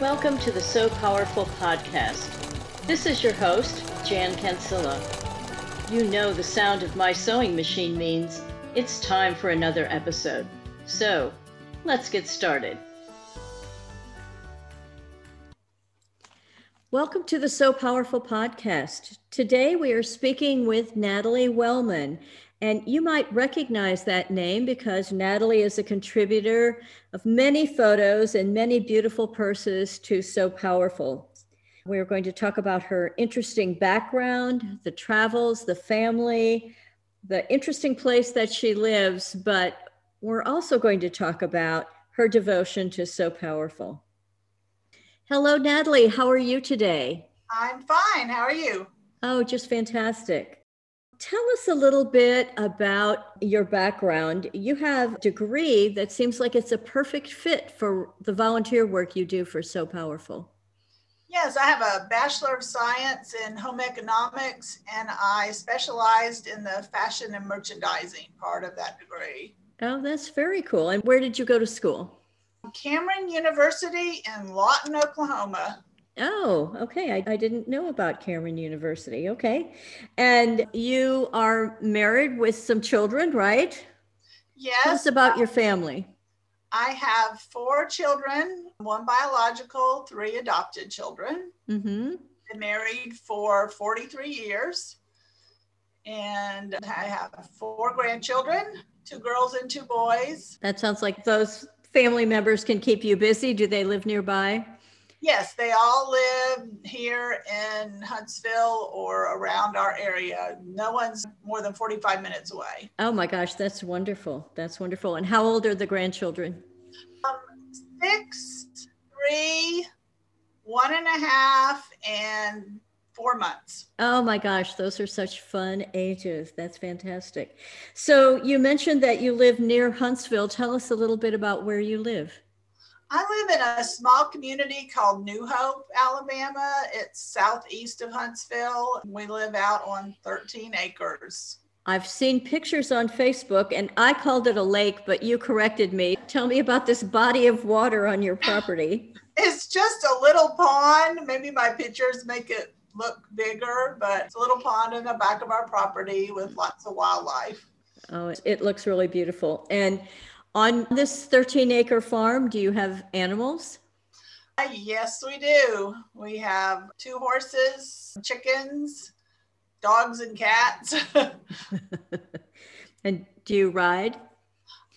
Welcome to the Sew Powerful podcast. This is your host, Jan Cancilla. You know the sound of my sewing machine means it's time for another episode. So, let's get started. Welcome to the Sew Powerful podcast. Today we are speaking with Natalie Wellman. And you might recognize that name because Natalie is a contributor of many photos and many beautiful purses to Sew Powerful. We're going to talk about her interesting background, the travels, the family, the interesting place that she lives, but we're also going to talk about her devotion to Sew Powerful. Hello, Natalie. How are you today? I'm fine. How are you? Oh, just fantastic. Tell us a little bit about your background. You have a degree that seems like it's a perfect fit for the volunteer work you do for Sew Powerful. Yes, I have a Bachelor of Science in Home Economics, and I specialized in the fashion and merchandising part of that degree. Oh, that's very cool. And where did you go to school? Cameron University in Lawton, Oklahoma. Oh, okay. I, I didn't know about Cameron University. Okay. And you are married with some children, right? Yes. Tell us about your family. I have four children, one biological, three adopted children. Mm-hmm. Been married for 43 years. And I have four grandchildren, two girls and two boys. That sounds like those family members can keep you busy. Do they live nearby? Yes, they all live here in Huntsville or around our area. No one's more than 45 minutes away. Oh my gosh, that's wonderful. That's wonderful. And how old are the grandchildren? Um, six, three, one and a half, and four months. Oh my gosh, those are such fun ages. That's fantastic. So you mentioned that you live near Huntsville. Tell us a little bit about where you live. I live in a small community called New Hope, Alabama. It's southeast of Huntsville. We live out on 13 acres. I've seen pictures on Facebook and I called it a lake, but you corrected me. Tell me about this body of water on your property. it's just a little pond. Maybe my pictures make it look bigger, but it's a little pond in the back of our property with lots of wildlife. Oh, it looks really beautiful. And on this 13 acre farm, do you have animals? Uh, yes, we do. We have two horses, chickens, dogs, and cats. and do you ride?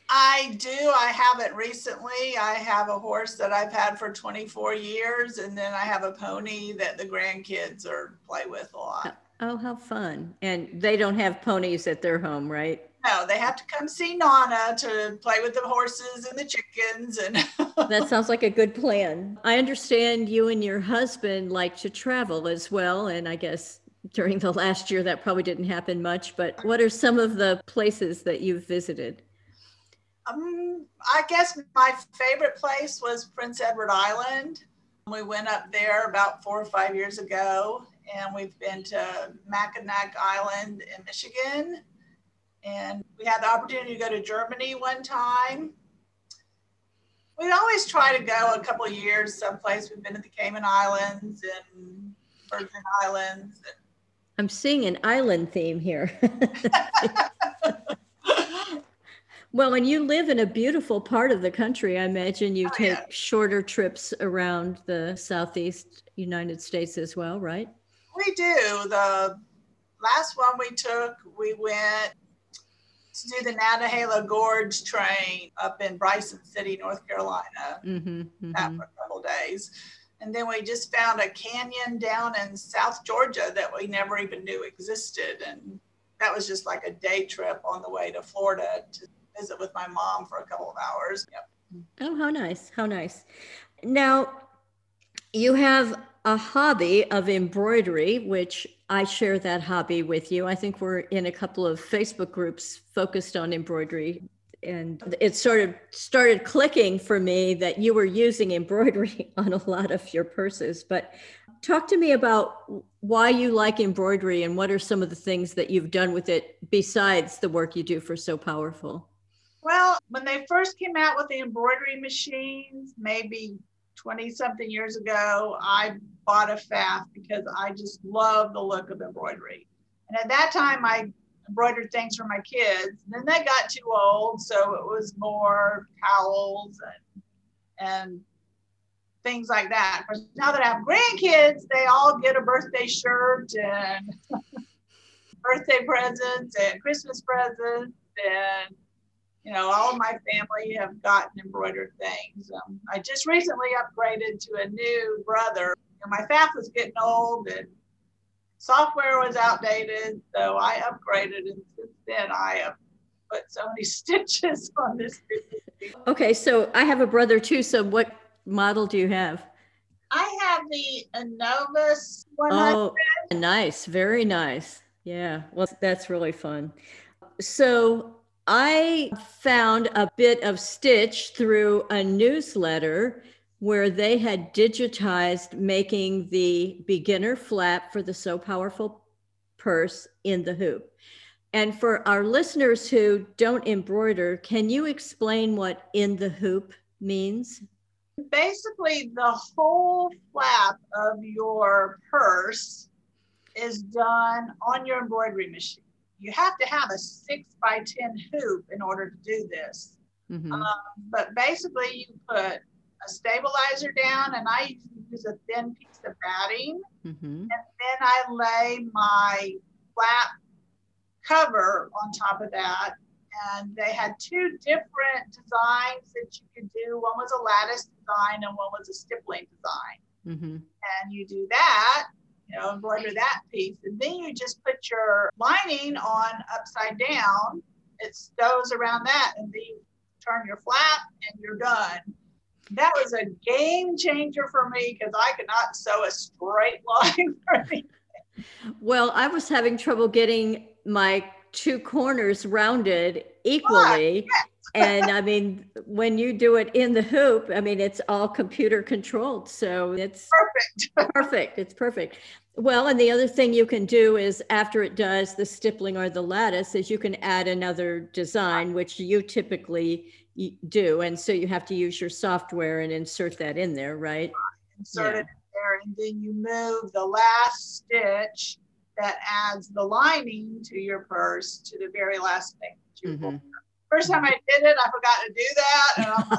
I do. I haven't recently. I have a horse that I've had for 24 years, and then I have a pony that the grandkids are play with a lot. Oh, how fun. And they don't have ponies at their home, right? No, they have to come see Nana to play with the horses and the chickens and That sounds like a good plan. I understand you and your husband like to travel as well and I guess during the last year that probably didn't happen much, but what are some of the places that you've visited? Um, I guess my favorite place was Prince Edward Island. We went up there about four or five years ago, and we've been to Mackinac Island in Michigan and we had the opportunity to go to Germany one time. We always try to go a couple of years someplace. We've been to the Cayman Islands and Virgin Islands. I'm seeing an island theme here. well, when you live in a beautiful part of the country, I imagine you oh, take yeah. shorter trips around the southeast United States as well, right? We do. The last one we took, we went to do the Nantahala Gorge train up in Bryson City, North Carolina. Mm-hmm, mm-hmm. That for a couple days. And then we just found a canyon down in South Georgia that we never even knew existed. And that was just like a day trip on the way to Florida to visit with my mom for a couple of hours. Yep. Oh, how nice. How nice. Now, you have a hobby of embroidery, which I share that hobby with you. I think we're in a couple of Facebook groups focused on embroidery. And it sort of started clicking for me that you were using embroidery on a lot of your purses. But talk to me about why you like embroidery and what are some of the things that you've done with it besides the work you do for Sew Powerful? Well, when they first came out with the embroidery machines, maybe 20 something years ago, I bought a Pfaff because I just love the look of embroidery. And at that time, I embroidered things for my kids. And then they got too old, so it was more towels and and things like that. Course, now that I have grandkids, they all get a birthday shirt and birthday presents and Christmas presents and you know, all my family have gotten embroidered things. Um, I just recently upgraded to a new brother. You know, my Pfaff was getting old and software was outdated, so I upgraded, and since then I have put so many stitches on this. Okay, so I have a brother too. So what model do you have? I have the Innov-is 100. Oh, nice, very nice. Yeah, well, that's really fun. So I found a bit of Stitch through a newsletter where they had digitized making the beginner flap for the Sew Powerful purse in the hoop. And for our listeners who don't embroider, can you explain what in the hoop means? Basically, the whole flap of your purse is done on your embroidery machine you have to have a six by 10 hoop in order to do this. Mm-hmm. Um, but basically, you put a stabilizer down, and I use a thin piece of batting, mm-hmm. and then I lay my flap cover on top of that. And they had two different designs that you could do. One was a lattice design, and one was a stippling design. Mm-hmm. And you do that, you know, embroider that piece. And then you just put your lining on upside down. It stows around that and then you turn your flap and you're done. That was a game changer for me because I could not sew a straight line for anything. Well, I was having trouble getting my two corners rounded equally. Ah, yes. And I mean, when you do it in the hoop, I mean, it's all computer controlled. So it's perfect. perfect. It's perfect. Well, and the other thing you can do is after it does the stippling or the lattice is you can add another design, which you typically do. And so you have to use your software and insert that in there, right? Insert yeah. it in there and then you move the last stitch that adds the lining to your purse to the very last thing that you mm-hmm. First time I did it, I forgot to do that. And I'm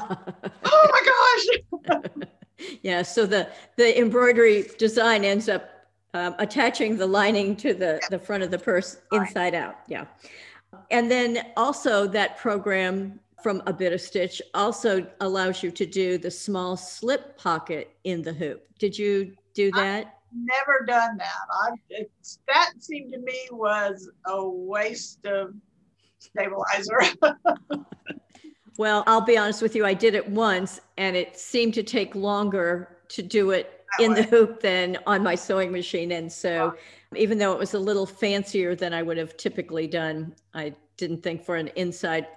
like, oh my gosh. yeah, so the the embroidery design ends up um, attaching the lining to the, the front of the purse inside out. Yeah. And then also that program from a bit of stitch also allows you to do the small slip pocket in the hoop. Did you do that? I've never done that. I that seemed to me was a waste of stabilizer. well, I'll be honest with you. I did it once, and it seemed to take longer to do it in way. the hoop than on my sewing machine. And so, even though it was a little fancier than I would have typically done, I didn't think for an inside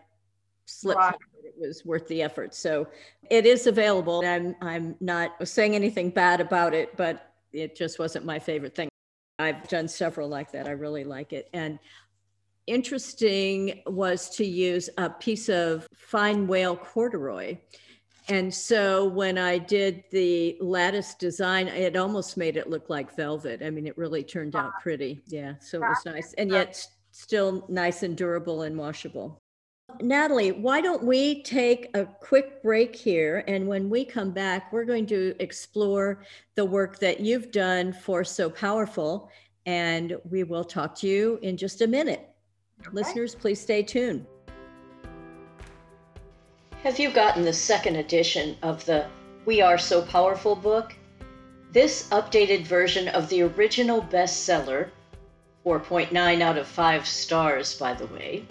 slip right. it was worth the effort. So, it is available. I'm I'm not saying anything bad about it, but it just wasn't my favorite thing. I've done several like that. I really like it. And interesting was to use a piece of fine wale corduroy and so when I did the lattice design, it almost made it look like velvet. I mean, it really turned out pretty. Yeah. So it was nice and yet still nice and durable and washable. Natalie, why don't we take a quick break here? And when we come back, we're going to explore the work that you've done for Sew Powerful. And we will talk to you in just a minute. Okay. Listeners, please stay tuned. Have you gotten the second edition of the We Are Sew Powerful book? This updated version of the original bestseller, 4.9 out of 5 stars, by the way,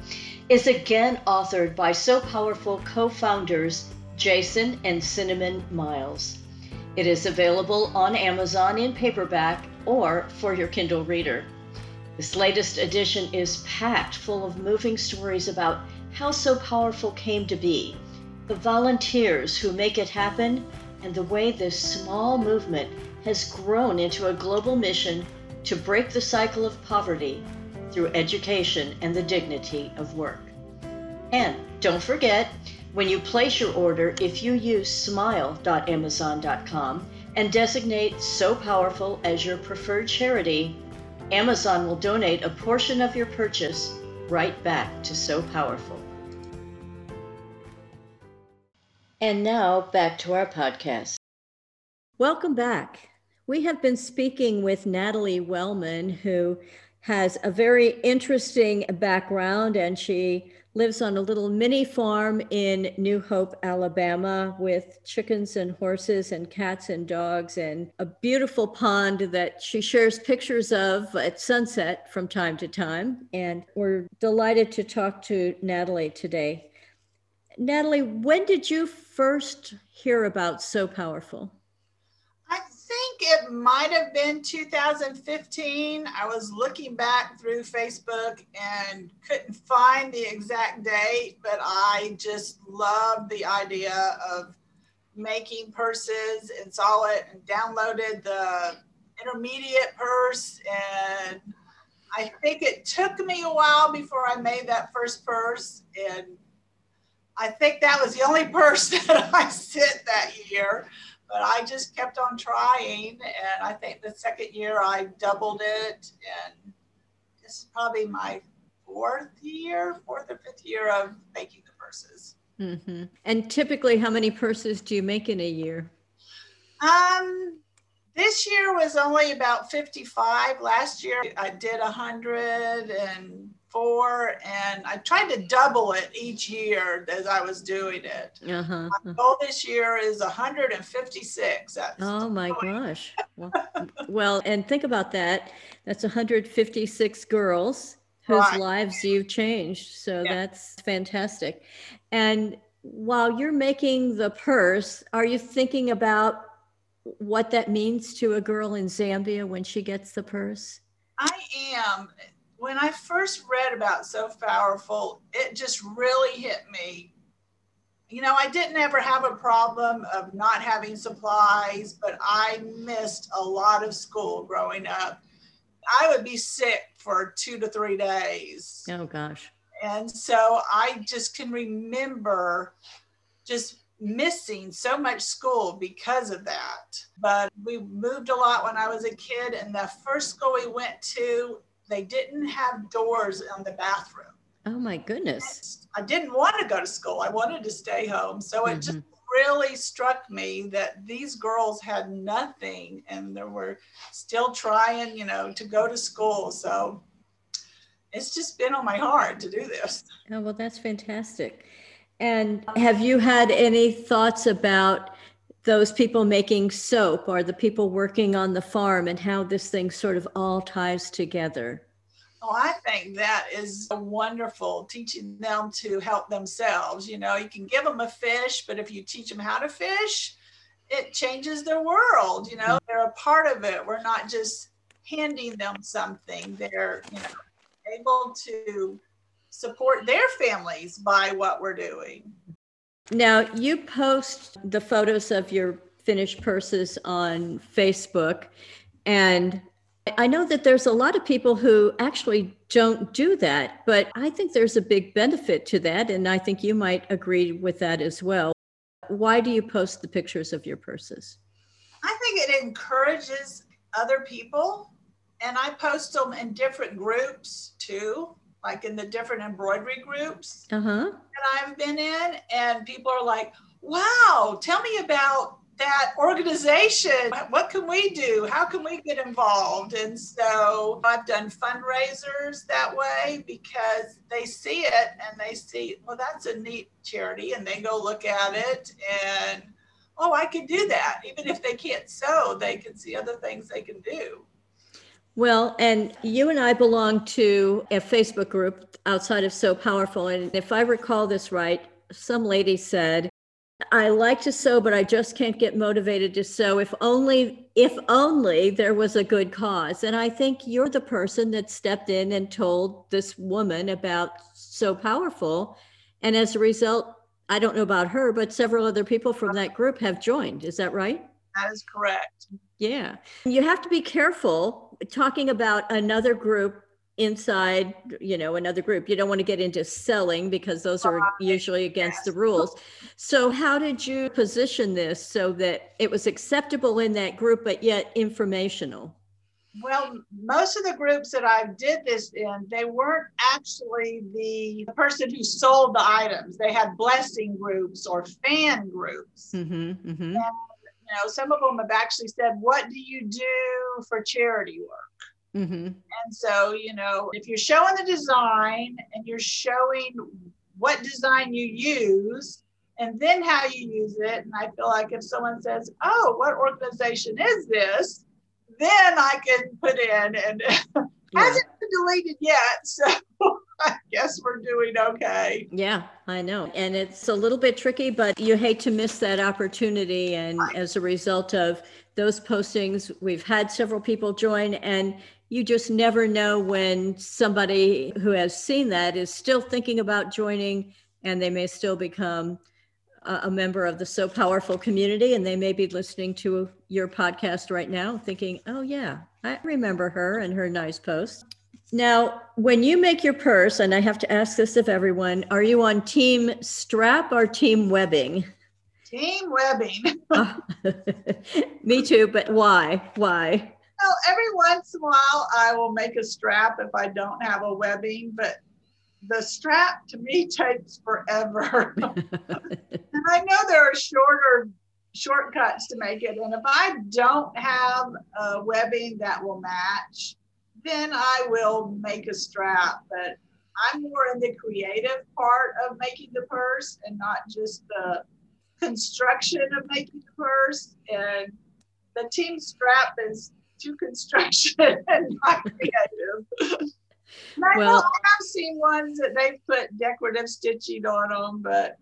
is again authored by Sew Powerful co founders Jason and Cinnamon Miles. It is available on Amazon in paperback or for your Kindle reader. This latest edition is packed full of moving stories about how Sew Powerful came to be the volunteers who make it happen, and the way this small movement has grown into a global mission to break the cycle of poverty through education and the dignity of work. And don't forget, when you place your order, if you use smile.amazon.com and designate Sew Powerful as your preferred charity, Amazon will donate a portion of your purchase right back to Sew Powerful. And now back to our podcast. Welcome back. We have been speaking with Natalie Wellman, who has a very interesting background and she lives on a little mini farm in New Hope, Alabama, with chickens and horses and cats and dogs, and a beautiful pond that she shares pictures of at sunset from time to time. And we're delighted to talk to Natalie today. Natalie, when did you first hear about Sew Powerful? Think it might have been 2015. I was looking back through Facebook and couldn't find the exact date, but I just loved the idea of making purses and saw it and downloaded the intermediate purse. And I think it took me a while before I made that first purse. And I think that was the only purse that I sent that year but I just kept on trying. And I think the second year I doubled it. And this is probably my fourth year, fourth or fifth year of making the purses. Mm-hmm. And typically, how many purses do you make in a year? Um, this year was only about 55. Last year I did 100 and four, and I tried to double it each year as I was doing it. Uh-huh. My goal this year is 156. That's oh my gosh! Well, well, and think about that. That's 156 girls whose right. lives you've changed. So yeah. that's fantastic. And while you're making the purse, are you thinking about what that means to a girl in Zambia when she gets the purse? I am when I first read about Sew Powerful, it just really hit me. You know, I didn't ever have a problem of not having supplies, but I missed a lot of school growing up. I would be sick for two to three days. Oh, gosh. And so I just can remember just missing so much school because of that. But we moved a lot when I was a kid, and the first school we went to, they didn't have doors on the bathroom. Oh my goodness. I didn't want to go to school. I wanted to stay home. So it mm-hmm. just really struck me that these girls had nothing and they were still trying, you know, to go to school. So it's just been on my heart to do this. Oh, well, that's fantastic. And have you had any thoughts about those people making soap or the people working on the farm and how this thing sort of all ties together? Oh, I think that is wonderful teaching them to help themselves. You know, you can give them a fish, but if you teach them how to fish, it changes their world. You know, they're a part of it. We're not just handing them something, they're, you know, able to support their families by what we're doing. Now, you post the photos of your finished purses on Facebook, and I know that there's a lot of people who actually don't do that, but I think there's a big benefit to that, and I think you might agree with that as well. Why do you post the pictures of your purses? I think it encourages other people, and I post them in different groups too like in the different embroidery groups uh-huh. that I've been in. And people are like, wow, tell me about that organization. What can we do? How can we get involved? And so I've done fundraisers that way because they see it and they see, well, that's a neat charity. And they go look at it and, oh, I could do that. Even if they can't sew, they can see other things they can do. Well, and you and I belong to a Facebook group outside of Sew Powerful. And if I recall this right, some lady said, I like to sew, but I just can't get motivated to sew. If only, if only there was a good cause. And I think you're the person that stepped in and told this woman about Sew Powerful. And as a result, I don't know about her, but several other people from that group have joined. Is that right? That is correct. Yeah. You have to be careful talking about another group inside you know another group. You don't want to get into selling because those are usually against the rules. So how did you position this so that it was acceptable in that group but yet informational? Well most of the groups that i did this in they weren't actually the person who sold the items. They had blessing groups or fan groups. Mm-hmm, mm-hmm. Know some of them have actually said what do you do for charity work Mm-hmm. And so, you know, if you're showing the design and you're showing what design you use and then how you use it, and I feel like if someone says, Oh, what organization is this? Then I can put in and yeah. hasn't been deleted yet. So I guess we're doing okay. Yeah, I know. And it's a little bit tricky, but you hate to miss that opportunity. And right. as a result of those postings, we've had several people join, and you just never know when somebody who has seen that is still thinking about joining and they may still become a member of the Sew Powerful community and they may be listening to your podcast right now thinking oh yeah i remember her and her nice post now when you make your purse and i have to ask this of everyone are you on team strap or team webbing team webbing me too but why why know, every once in a while I will make a strap if I don't have a webbing, but the strap to me takes forever. and I know there are shorter shortcuts to make it. And if I don't have a webbing that will match, then I will make a strap. But I'm more in the creative part of making the purse and not just the construction of making the purse. And the team strap is to construction and not creative. I well, I've seen ones that they've put decorative stitching on them, but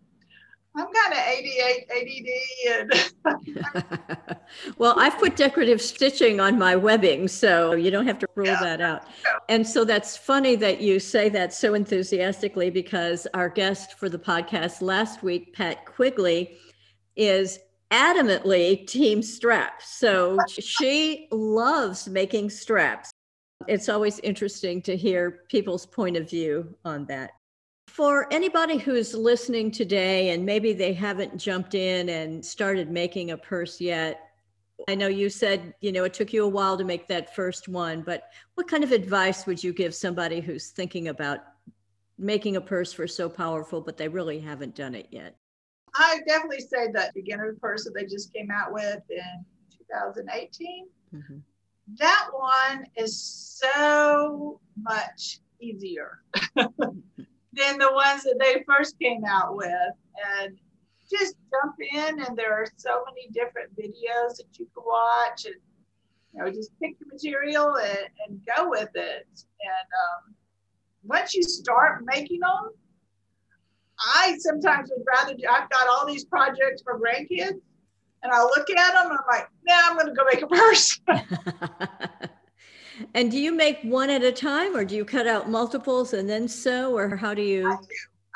I'm kind of 88 ADD and well, I've put decorative stitching on my webbing, so you don't have to rule yeah. that out. Yeah. And so that's funny that you say that so enthusiastically because our guest for the podcast last week, Pat Quigley, is adamantly team straps. So she loves making straps. It's always interesting to hear people's point of view on that. For anybody who's listening today and maybe they haven't jumped in and started making a purse yet, I know you said, you know, it took you a while to make that first one, but what kind of advice would you give somebody who's thinking about making a purse for Sew Powerful, but they really haven't done it yet? I definitely say that beginner purse that they just came out with in 2018. Mm-hmm. That one is so much easier than the ones that they first came out with. And just jump in, and there are so many different videos that you can watch, and you know, just pick the material and, and go with it. And um, once you start making them, I sometimes would rather do, I've got all these projects for grandkids and I look at them and I'm like, nah, I'm going to go make a purse. and do you make one at a time or do you cut out multiples and then sew or how do you? I, do.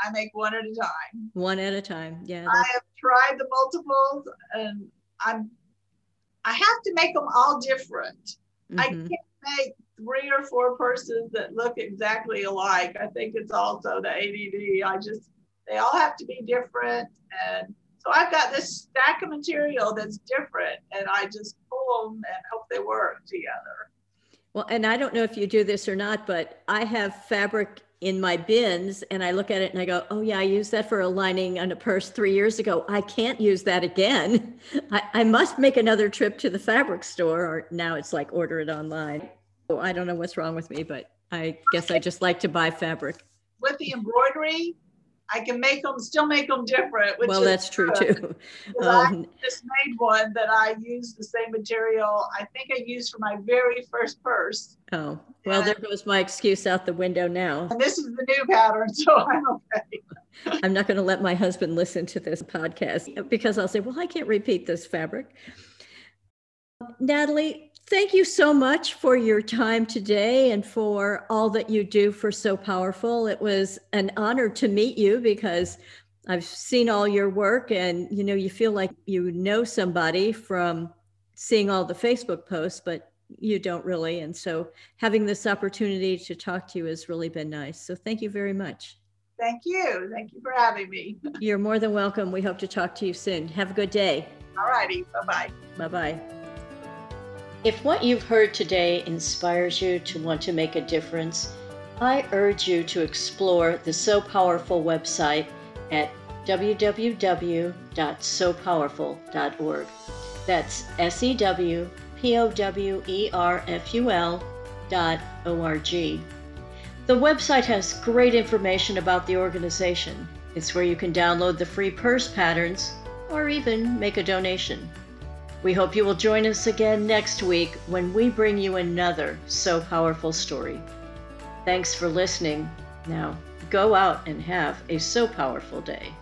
I make one at a time. One at a time. Yeah. I have tried the multiples and I'm, I have to make them all different. Mm-hmm. I can't make three or four persons that look exactly alike. I think it's also the ADD. I just, they all have to be different. And so I've got this stack of material that's different, and I just pull them and hope they work together. Well, and I don't know if you do this or not, but I have fabric in my bins and I look at it and I go, oh, yeah, I used that for a lining on a purse three years ago. I can't use that again. I, I must make another trip to the fabric store, or now it's like order it online. I don't know what's wrong with me, but I guess I just like to buy fabric. With the embroidery, I can make them, still make them different. well, that's true too. Um, I just made one that I used the same material. I think I used for my very first purse. Oh, well, and, there goes my excuse out the window now. And this is the new pattern, so I'm okay. I'm not going to let my husband listen to this podcast because I'll say, well, I can't repeat this fabric. Natalie, Thank you so much for your time today and for all that you do for Sew Powerful. It was an honor to meet you because I've seen all your work and you know you feel like you know somebody from seeing all the Facebook posts, but you don't really. And so having this opportunity to talk to you has really been nice. So thank you very much. Thank you. Thank you for having me. You're more than welcome. We hope to talk to you soon. Have a good day. All righty. Bye bye. Bye bye. If what you've heard today inspires you to want to make a difference, I urge you to explore the Sew Powerful website at www.sewpowerful.org. That's S E W P O W E R F U L dot O R G. The website has great information about the organization. It's where you can download the free purse patterns or even make a donation. We hope you will join us again next week when we bring you another Sew Powerful story. Thanks for listening. Now, go out and have a sew powerful day.